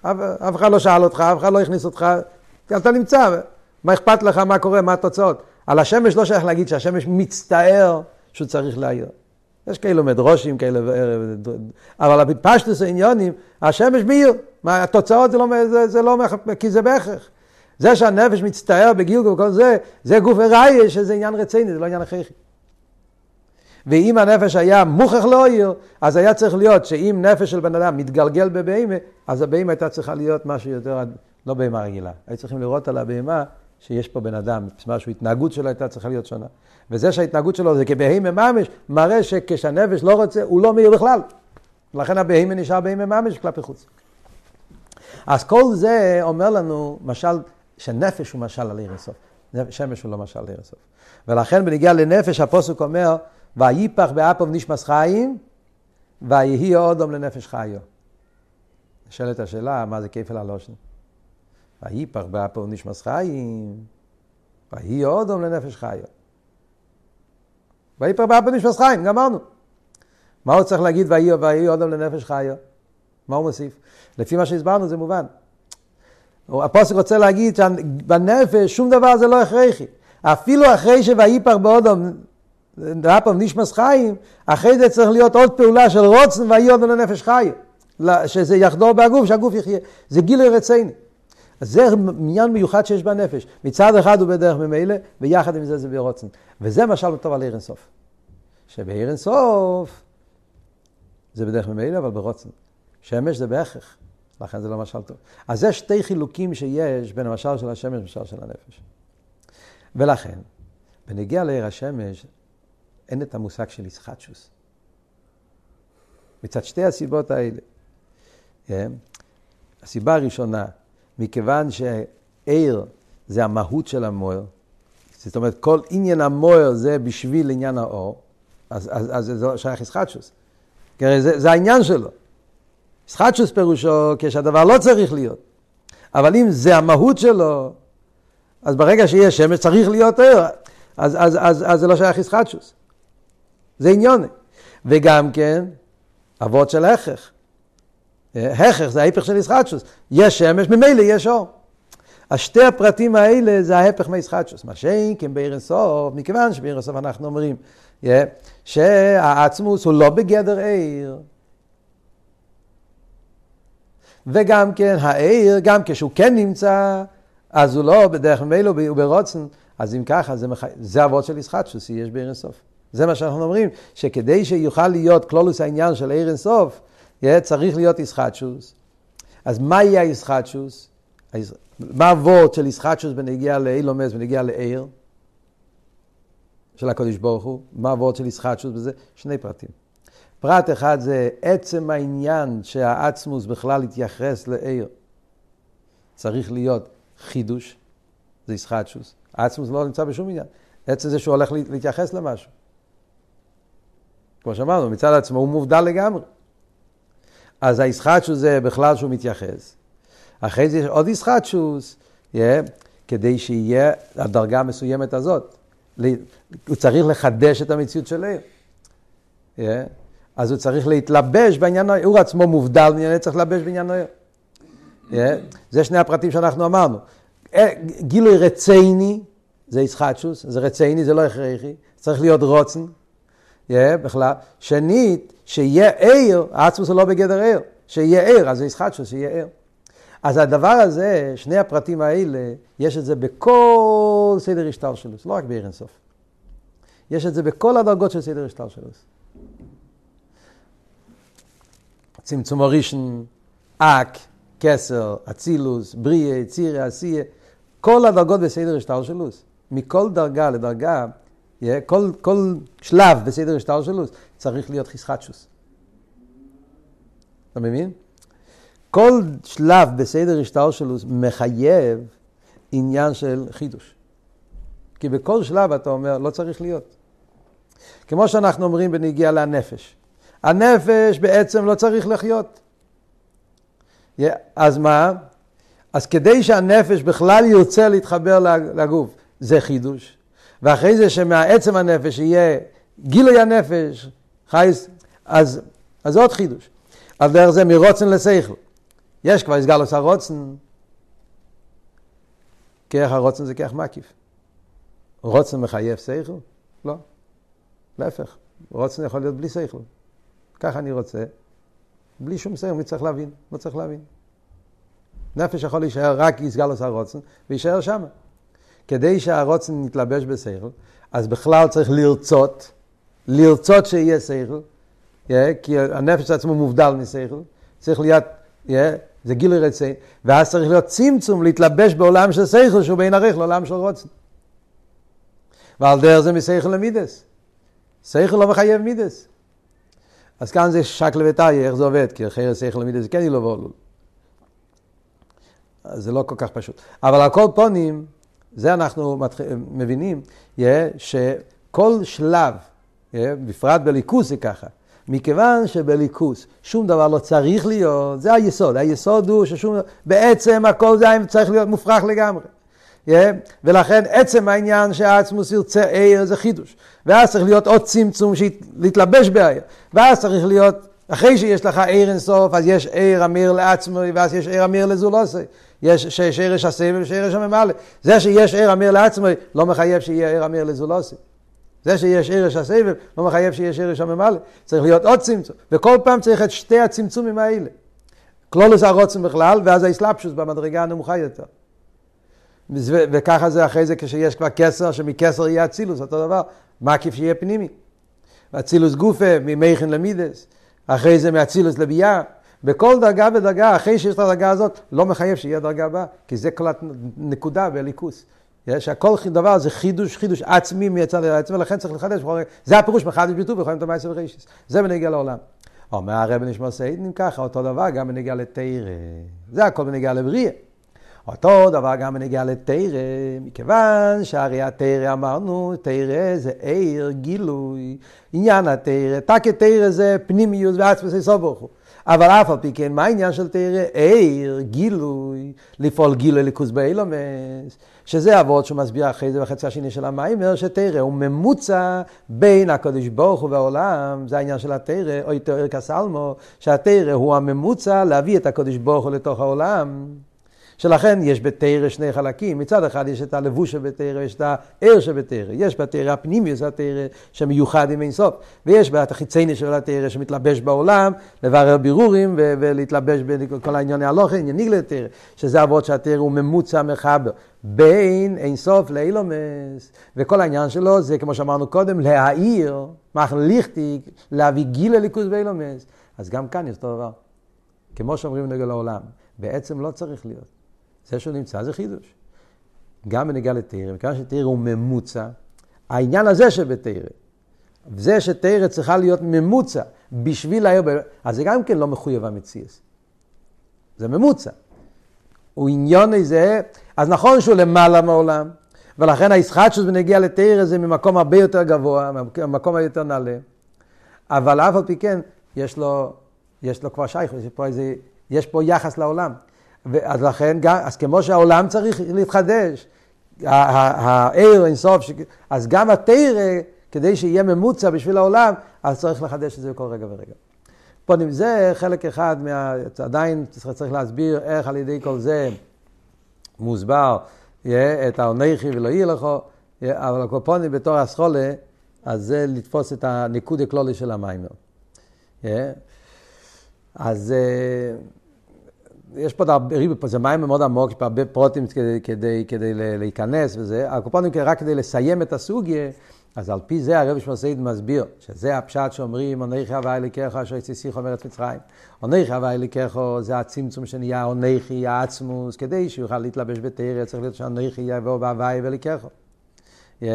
אף, אף אחד לא שאל אותך, אף אחד לא הכניס אותך, אתה נמצא, מה אכפת לך, מה קורה, מה התוצאות. על השמש לא שייך להגיד שהשמש מצטער שהוא צריך להעיר. יש כאלו מדרושים כאלה, אבל בפשטוס העניונים, השמש מאיר, התוצאות זה לא, זה, זה לא, כי זה בהכרח. זה שהנפש מצטער בגילגול וכל זה, זה גוף הראיה שזה עניין רציני, זה לא עניין הכרחי. ואם הנפש היה מוכרח לא עיר, אז היה צריך להיות שאם נפש של בן אדם מתגלגל בבהמה, אז הבהמה הייתה צריכה להיות משהו יותר, לא בהמה רגילה. היו צריכים לראות על הבהמה שיש פה בן אדם, משהו, התנהגות שלו הייתה צריכה להיות שונה. וזה שההתנהגות שלו זה כבהימה ממש, מראה שכשהנפש לא רוצה, הוא לא מאיר בכלל. לכן הבהימה נשאר בהימה ממש כלפי חוץ. אז כל זה אומר לנו, משל, שנפש הוא משל על עיר הסוף. שמש הוא לא משל על עיר הסוף. ולכן בנגיע לנפש, הפוסק אומר, ויפח באפוב נשמס חיים, ויהי אודום לנפש חיו. נשאלת השאלה, מה זה כפל הלושן? ויפח באפוב נשמס חיים, ויהי אודום לנפש חיו. ויהי פרבה בנשמס חיים, גמרנו. מה הוא צריך להגיד ויהי אודם לנפש חיו? מה הוא מוסיף? לפי מה שהסברנו זה מובן. הפוסק רוצה להגיד שבנפש שום דבר זה לא הכרחי. אפילו אחרי שויפר באודום דאפם נשמס חיים, אחרי זה צריך להיות עוד פעולה של רוצן ויהי אודם לנפש חיו. שזה יחדור בהגוף, שהגוף יחיה. זה גילוי רציני. אז זה עניין מיוחד שיש בנפש. מצד אחד הוא בדרך ממילא, ויחד עם זה זה ברוצן. וזה משל טוב על. שבעיר אינסוף זה בדרך ממילא, אבל ברוצן. שמש זה בהכרח, לכן זה לא משל טוב. אז זה שתי חילוקים שיש בין המשל של השמש למשל של הנפש. ולכן, בנגיע לעיר השמש, אין את המושג של ישחטשוס. מצד שתי הסיבות האלה. כן? הסיבה הראשונה, מכיוון שעיר זה המהות של המוער, זאת אומרת, כל עניין המוער זה בשביל עניין האור, אז, אז, אז זה לא שייך ישחטשוס. זה, זה העניין שלו. ישחטשוס פירושו כשהדבר לא צריך להיות. אבל אם זה המהות שלו, אז ברגע שיש שמש צריך להיות ער, אז, אז, אז, אז זה לא שייך ישחטשוס. זה עניון. וגם כן, אבות של הכרח. הכרח זה ההפך של ישחטשוס. יש שמש, ממילא יש אור. אז שתי הפרטים האלה זה ההפך מישחטשוס. מה שאין כן בעיר סוף, מכיוון שבעיר סוף אנחנו אומרים yeah, שהעצמוס הוא לא בגדר עיר. וגם כן העיר, גם כשהוא כן נמצא, אז הוא לא בדרך ממילא הוא ברוצן. אז אם ככה, זה, מח... זה אבות של ישחטשוס שיש בעיר סוף. זה מה שאנחנו אומרים, שכדי שיוכל להיות כלולוס העניין של עיר סוף, yeah, צריך להיות ישחטשוס. אז מה יהיה הישחטשוס? מה הוורד של ישחטשוס בנגיע לאילומס, בנגיע לעיר? של הקודש ברוך הוא, מה הוורד של ישחטשוס בזה? שני פרטים. פרט אחד זה עצם העניין שהעצמוס בכלל יתייחס לעיר. צריך להיות חידוש, זה ישחטשוס. העצמוס לא נמצא בשום עניין. עצם זה שהוא הולך להתייחס למשהו. כמו שאמרנו, מצד עצמו הוא מובדל לגמרי. אז הישחטשוס זה בכלל שהוא מתייחס. אחרי זה יש עוד ישחטשוס, yeah, כדי שיהיה הדרגה המסוימת הזאת. הוא צריך לחדש את המציאות של עיר. Yeah. אז הוא צריך להתלבש בעניין העיר. הוא עצמו מובדל, צריך להתלבש בעניין העיר. Yeah. זה שני הפרטים שאנחנו אמרנו. אה, גילוי רצייני, זה ישחטשוס, זה רצייני, זה לא הכרחי, צריך להיות רוצן, yeah, בכלל. שנית, שיהיה עיר, העצמוס הוא לא בגדר עיר, שיהיה עיר, אז זה ישחטשוס, שיהיה עיר. אז הדבר הזה, שני הפרטים האלה, יש את זה בכל סדר השטר שלו, לא רק בעיר אינסוף. יש את זה בכל הדרגות של סדר השטר שלו. צמצום הראשון, אק, כסר, אצילוס, בריאה, צירה, עשייה, כל הדרגות בסדר השטר שלו. מכל דרגה לדרגה, כל, כל שלב בסדר השטר שלו צריך להיות חסחטשוס. אתה מבין? כל שלב בסדר השטר שלו מחייב עניין של חידוש. כי בכל שלב אתה אומר, לא צריך להיות. כמו שאנחנו אומרים בנגיעה לנפש. הנפש בעצם לא צריך לחיות. אז מה? אז כדי שהנפש בכלל ירצה להתחבר לגוף, זה חידוש. ואחרי זה שמעצם הנפש יהיה גילוי הנפש, חייס, אז, אז עוד חידוש. על דרך זה מרוצן לשכל. יש כבר הסגלוס הרוצן, כרך הרוצן זה כרך מקיף. רוצן מחייב שכל? לא. להפך, רוצן יכול להיות בלי שכל. ככה אני רוצה, בלי שום שכל, מי צריך להבין? לא צריך להבין. נפש יכול להישאר רק יסגלוס הרוצן, ויישאר שם. כדי שהרוצן יתלבש בשכל, אז בכלל צריך לרצות, לרצות שיהיה שכל, כי הנפש עצמו מובדל משכל, צריך להיות זה גילוי רצי, ואז צריך להיות צמצום להתלבש בעולם של שכל שהוא בין ערך לעולם של רוצן. ועל דרך זה משכל למידס. שכל לא מחייב מידס. אז כאן זה שקל וטאי, איך זה עובד, כי אחרי שכל למידס כן ואולול. אז זה לא כל כך פשוט. אבל על כל פונים, זה אנחנו מתח... מבינים, yeah, שכל שלב, yeah, בפרט בליכוס זה ככה, מכיוון שבליכוס שום דבר לא צריך להיות, זה היסוד. היסוד הוא ששום, בעצם הכל זה צריך להיות מופרך לגמרי. Yeah? ולכן עצם העניין שהעצמוס ירצה עיר זה חידוש. ואז צריך להיות עוד צמצום להתלבש בעיר. ואז צריך להיות, אחרי שיש לך עיר אינסוף, אז יש עיר אמיר לעצמו, ואז יש עיר אמיר לזולוסי. יש שיש ערש הסבב ויש ערש הממלא. זה שיש עיר אמיר לעצמו לא מחייב שיהיה עיר אמיר לזולוסי. זה שיש ערש הסבב לא מחייב שיש ערש הממלא. צריך להיות עוד צמצום. וכל פעם צריך את שתי הצמצומים האלה. כלולוס הרוצן בכלל, ואז האסלאפשוס במדרגה הנמוכה יותר. וככה זה אחרי זה כשיש כבר כסר, שמכסר יהיה אצילוס, אותו דבר. מקיף שיהיה פנימי. אצילוס גופה, ממכן למידס. אחרי זה מאצילוס לביאה. בכל דרגה ודרגה, אחרי שיש את הדרגה הזאת, לא מחייב שיהיה דרגה הבאה, כי זה כל הנקודה בליכוס. שהכל דבר זה חידוש, חידוש עצמי מצד העצמי, ולכן צריך לחדש. זה הפירוש מחדש ביטוי ויכולים את המעשה ורישיס. זה בנגיע לעולם. אומר הרב נשמע סיידן ככה, אותו דבר גם בנגיע לתרא. זה הכל בנגיע לבריאה. אותו דבר גם בנגיע לתרא, מכיוון שהרי התרא אמרנו, תרא זה עיר, גילוי, עניין התרא, תקי תרא זה פנימיוס ועצמס סובוכו. אבל אף על פי כן, מה העניין של תרא? עיר, גילוי, לפעול גילוי ליכוז באילומס, שזה אבות שהוא מסביר אחרי זה בחצי השני של המיימר, שתרא הוא ממוצע בין הקדוש ברוך הוא והעולם, זה העניין של התרא, או יותר כסלמו, שהתרא הוא הממוצע להביא את הקדוש ברוך הוא לתוך העולם. שלכן יש בתרא שני חלקים, מצד אחד יש את הלבוש שבתרא, יש את הער שבתרא, יש בתרא הפנימיוס התרא שמיוחד עם אינסוף, ויש את החיצייני של התרא שמתלבש בעולם, לברר בירורים ולהתלבש בכל הענייני הלוכה, ענייני לתרא, שזה אבות שהתרא הוא ממוצע מחבר בין אינסוף לאילומס, וכל העניין שלו זה כמו שאמרנו קודם, להעיר, מחליכתי, להביא גיל לליכוז באילומס, אז גם כאן יש אותו דבר, כמו שאומרים נגד העולם, בעצם לא צריך להיות. זה שהוא נמצא זה חידוש. גם בנגיעה לתרא, וכיוון שתרא הוא ממוצע, העניין הזה שבתרא, זה שתרא צריכה להיות ממוצע בשביל העיר, אז זה גם כן לא מחויב המציאס. זה ממוצע. הוא עניון איזה, אז נכון שהוא למעלה מעולם, ולכן הישחטשוס בנגיע לתרא זה ממקום הרבה יותר גבוה, ממקום היותר נעלה. אבל אף על פי כן, יש לו, יש לו כבר שייך, יש יש פה יחס לעולם. אז לכן, אז כמו שהעולם צריך להתחדש, העיר אינסוף, אז גם התרא, כדי שיהיה ממוצע בשביל העולם, אז צריך לחדש את זה בכל רגע ורגע. פונים, זה חלק אחד, מה, עדיין צריך להסביר איך על ידי כל זה מוסבר את העונכי ולא יהיה לך, אבל הקופונים בתור הסחולה, אז זה לתפוס את הניקוד הכלולי של המיימר. אז יש פה הרבה, זה מים מאוד עמוק, יש פה הרבה פרוטים כדי, כדי, כדי להיכנס וזה. הקופונים רק כדי לסיים את הסוגיה, אז על פי זה הרב שמסעיד מסביר, שזה הפשט שאומרים, עונכי הווה אליקך אשר יציסיך אומרת מצרים. עונכי הווה אליקך זה הצמצום שנהיה עונכי העצמוס, כדי שיוכל להתלבש בתרא, צריך להיות שעונכי יבוא בהוואי וליקך. Yeah.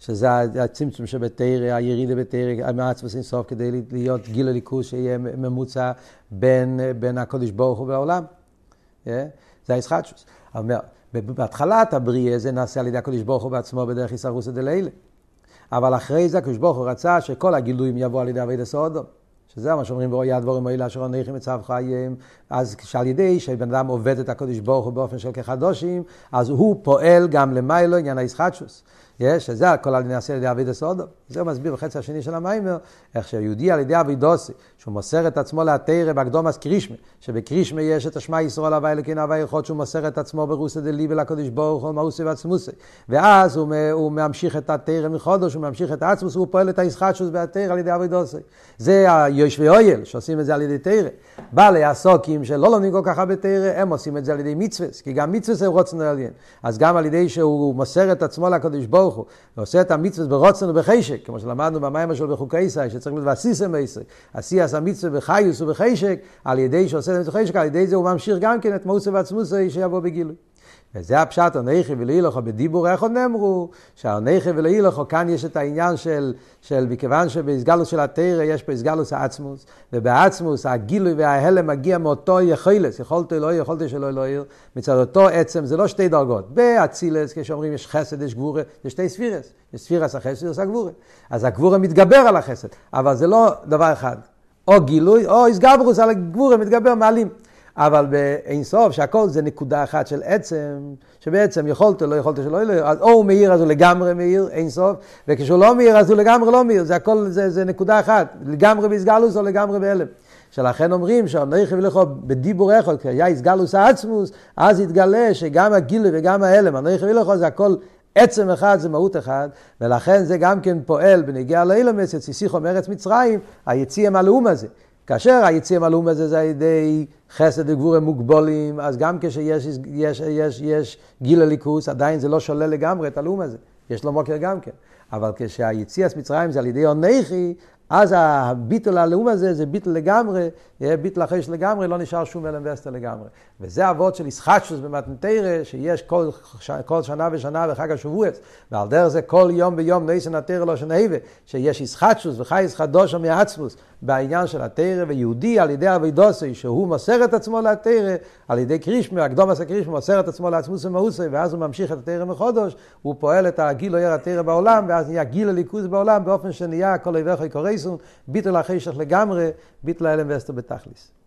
שזה הצמצום שבתרא, הירידה בתרא, מעצמוס אינסוף, כדי להיות גיל הליכוז שיהיה ממוצע בין, בין הקודש ברוך הוא והעולם. זה הישחטשוס. אומר, בהתחלת הבריאה זה נעשה על ידי הקדוש ברוך הוא בעצמו בדרך איסרוסא דלילה. אבל אחרי זה הקדוש ברוך הוא רצה שכל הגילויים יבואו על ידי אבי דסודו. שזה מה שאומרים ברואי הדבורים האלה אשר עונכים מצב חיים, אז כשעל ידי שבן אדם עובד את הקדוש ברוך הוא באופן של כחדושים, אז הוא פועל גם למיילו עניין הישחטשוס. יש, שזה הכל על נעשה על ידי אבי דסודו. זה מסביר בחצי השני של המיימר, איך שיהודי על ידי אבי דוסי, שהוא מוסר את עצמו להתרא בהקדומס קרישמה, שבקרישמה יש את השמע ישראל הווי אלוקינו הווי יכול שהוא מוסר את עצמו ברוסא דליבה לקדוש ברוך הוא מאוסי ועצמוסי. ואז הוא, הוא ממשיך את התרא מחודש, הוא ממשיך את העצמוס, הוא פועל את הישחטשוס בהתרא על ידי אבי דוסי. זה היושבי אויל, שעושים את זה על ידי תרא. בעלי הסוקים שלא לומדים כל כך הרבה תרא, הם עושים את זה על ידי מצווה, כי גם מצווה זה רוצנו עליין. אז גם על ידי שהוא מוסר את עצמו לקדוש ברוך ברוך הוא, ועושה את המצווה ברוצן ובחשק, כמו שלמדנו במים שלו בחוקי ישראל, שצריך להיות ועשיסם בעשר, עשי עשה מצווה בחיוס ובחשק, על ידי שעושה את המצווה בחשק, על ידי זה הוא ממשיך גם כן את מוסר ועצמוסי שיבוא בגילוי. וזה הפשט, הנכי ולאילוכו בדיבור איך עוד נאמרו, שהנכי ולאילוכו, כאן יש את העניין של, של מכיוון שבאסגלוס של התרא יש פה אסגלוס העצמוס, ובעצמוס הגילוי וההלם מגיע מאותו יכולס, יכולת אלוהי, יכולת שלא אלוהי, מצד אותו עצם, זה לא שתי דרגות. באצילס, כשאומרים יש חסד, יש גבורה, יש שתי ספירס, יש ספירס החסד, יש הגבורה. אז הגבורה מתגבר על החסד, אבל זה לא דבר אחד. או גילוי, או איסגברוס על הגבורה מתגבר, מעלים. אבל באין סוף, שהכל זה נקודה אחת של עצם, שבעצם יכולת, לא יכולת שלא יהיה, אז או הוא מאיר אז הוא לגמרי מאיר, אין סוף, וכשהוא לא מאיר אז הוא לגמרי לא מאיר, זה הכל, זה, זה נקודה אחת, לגמרי באסגלוס או לגמרי בהלם. שלכן אומרים שהנכי ולכו בדיבור אחד, כי היה איסגלוס העצמוס, אז יתגלה שגם הגילי וגם ההלם, הנכי ולכו זה הכל עצם אחד זה מהות אחד, ולכן זה גם כן פועל בנגיעה לאילומס, אצל סיסיקו מארץ מצרים, היציאה מהלאום הזה. כאשר היציאה מהלאום הזה זה על ידי חסד וגבורה מוגבולים, אז גם כשיש יש, יש, יש גיל הליכוס, עדיין זה לא שולל לגמרי את הלאום הזה. יש לו מוקר גם כן. אבל כשהיציאת מצרים זה על ידי עונכי, אז הביטול הלאום הזה זה ביטול לגמרי, ביטול אחרי לגמרי, לא נשאר שום אלם וסטר לגמרי. וזה אבות של ישחטשוס במתנתרא, שיש כל, כל שנה ושנה בחג השבועץ, ועל דרך זה כל יום ביום ניסן התרא לא שנהבה, שיש ישחטשוס וחייס חדושו מעצמוס בעניין של התרא, ויהודי על ידי אבידוסי, שהוא מוסר את עצמו לתרא, על ידי קרישמה, הקדום עשה קרישמה, מוסר את עצמו לעצמוס ומאוסי, ואז הוא ממשיך את התרא מחודש, הוא פועל את הגיל לא ירא התרא בעולם, ואז נהיה גיל הליכוז בעולם, באופן שנהיה כל איבך קורייסון, ביטול החשך לגמרי, ביטול ההלם ואסתר בתכליס.